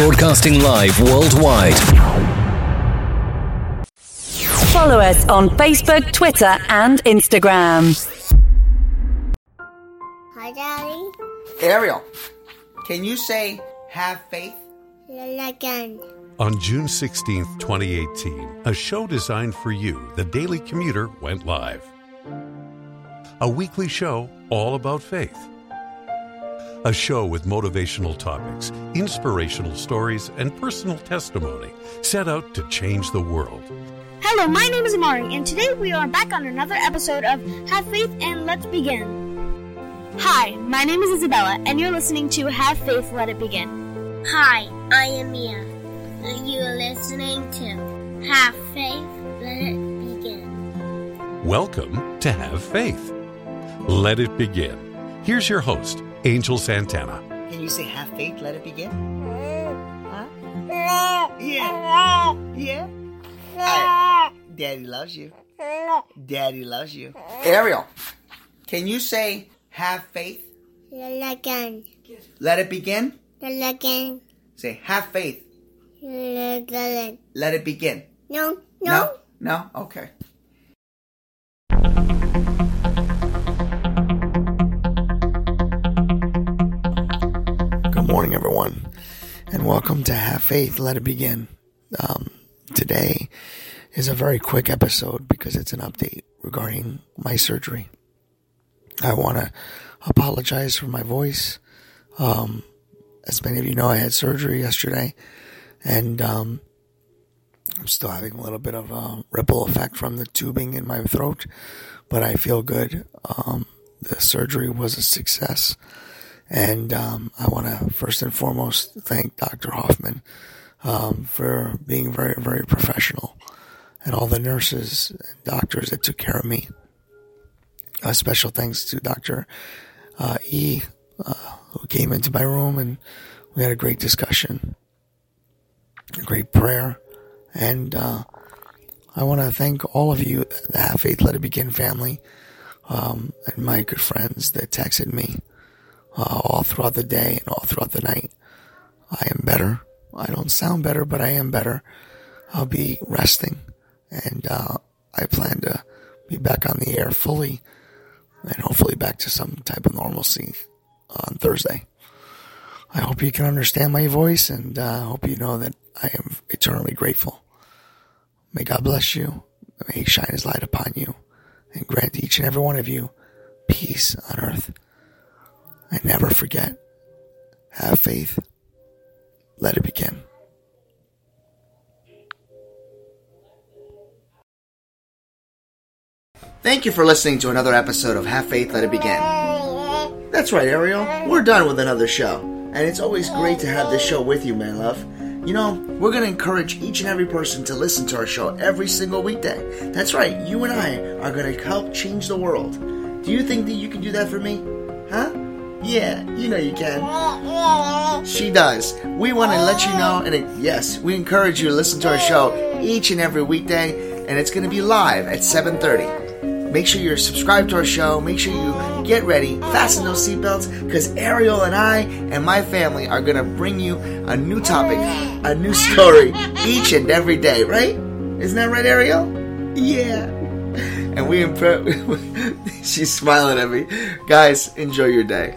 Broadcasting live worldwide. Follow us on Facebook, Twitter, and Instagram. Hi, Daddy. Ariel, can you say have faith? Again. On June 16th, 2018, a show designed for you, The Daily Commuter, went live. A weekly show all about faith. A show with motivational topics, inspirational stories, and personal testimony set out to change the world. Hello, my name is Amari, and today we are back on another episode of Have Faith and Let's Begin. Hi, my name is Isabella, and you're listening to Have Faith, Let It Begin. Hi, I am Mia. And you are listening to Have Faith, Let It Begin. Welcome to Have Faith. Let it begin. Here's your host, Angel Santana. Can you say have faith, let it begin? Huh? Yeah. Yeah. Alright. Daddy loves you. Daddy loves you. Ariel, can you say have faith, Again. let it begin? Again. Say have faith, Again. let it begin. No, No? No? Okay. And welcome to Have Faith, Let It Begin. Um, today is a very quick episode because it's an update regarding my surgery. I want to apologize for my voice. Um, as many of you know, I had surgery yesterday, and um, I'm still having a little bit of a ripple effect from the tubing in my throat, but I feel good. Um, the surgery was a success. And um, I want to first and foremost thank Dr. Hoffman um, for being very, very professional and all the nurses and doctors that took care of me. A special thanks to Dr. Uh, E, uh, who came into my room and we had a great discussion, a great prayer. And uh, I want to thank all of you, the Have Faith Let It Begin family, um, and my good friends that texted me uh, all throughout the day and all throughout the night. I am better. I don't sound better, but I am better. I'll be resting and, uh, I plan to be back on the air fully and hopefully back to some type of normalcy on Thursday. I hope you can understand my voice and, uh, hope you know that I am eternally grateful. May God bless you. May He shine His light upon you and grant each and every one of you peace on earth. And never forget, have faith. Let it begin. Thank you for listening to another episode of Have Faith, Let It Begin. That's right, Ariel. We're done with another show. And it's always great to have this show with you, man love. You know, we're going to encourage each and every person to listen to our show every single weekday. That's right, you and I are going to help change the world. Do you think that you can do that for me? Huh? Yeah, you know you can. She does. We want to let you know, and it, yes, we encourage you to listen to our show each and every weekday, and it's going to be live at 7:30. Make sure you're subscribed to our show. Make sure you get ready, fasten those seatbelts, because Ariel and I and my family are going to bring you a new topic, a new story each and every day, right? Isn't that right, Ariel? Yeah. And we imp- she's smiling at me. Guys, enjoy your day.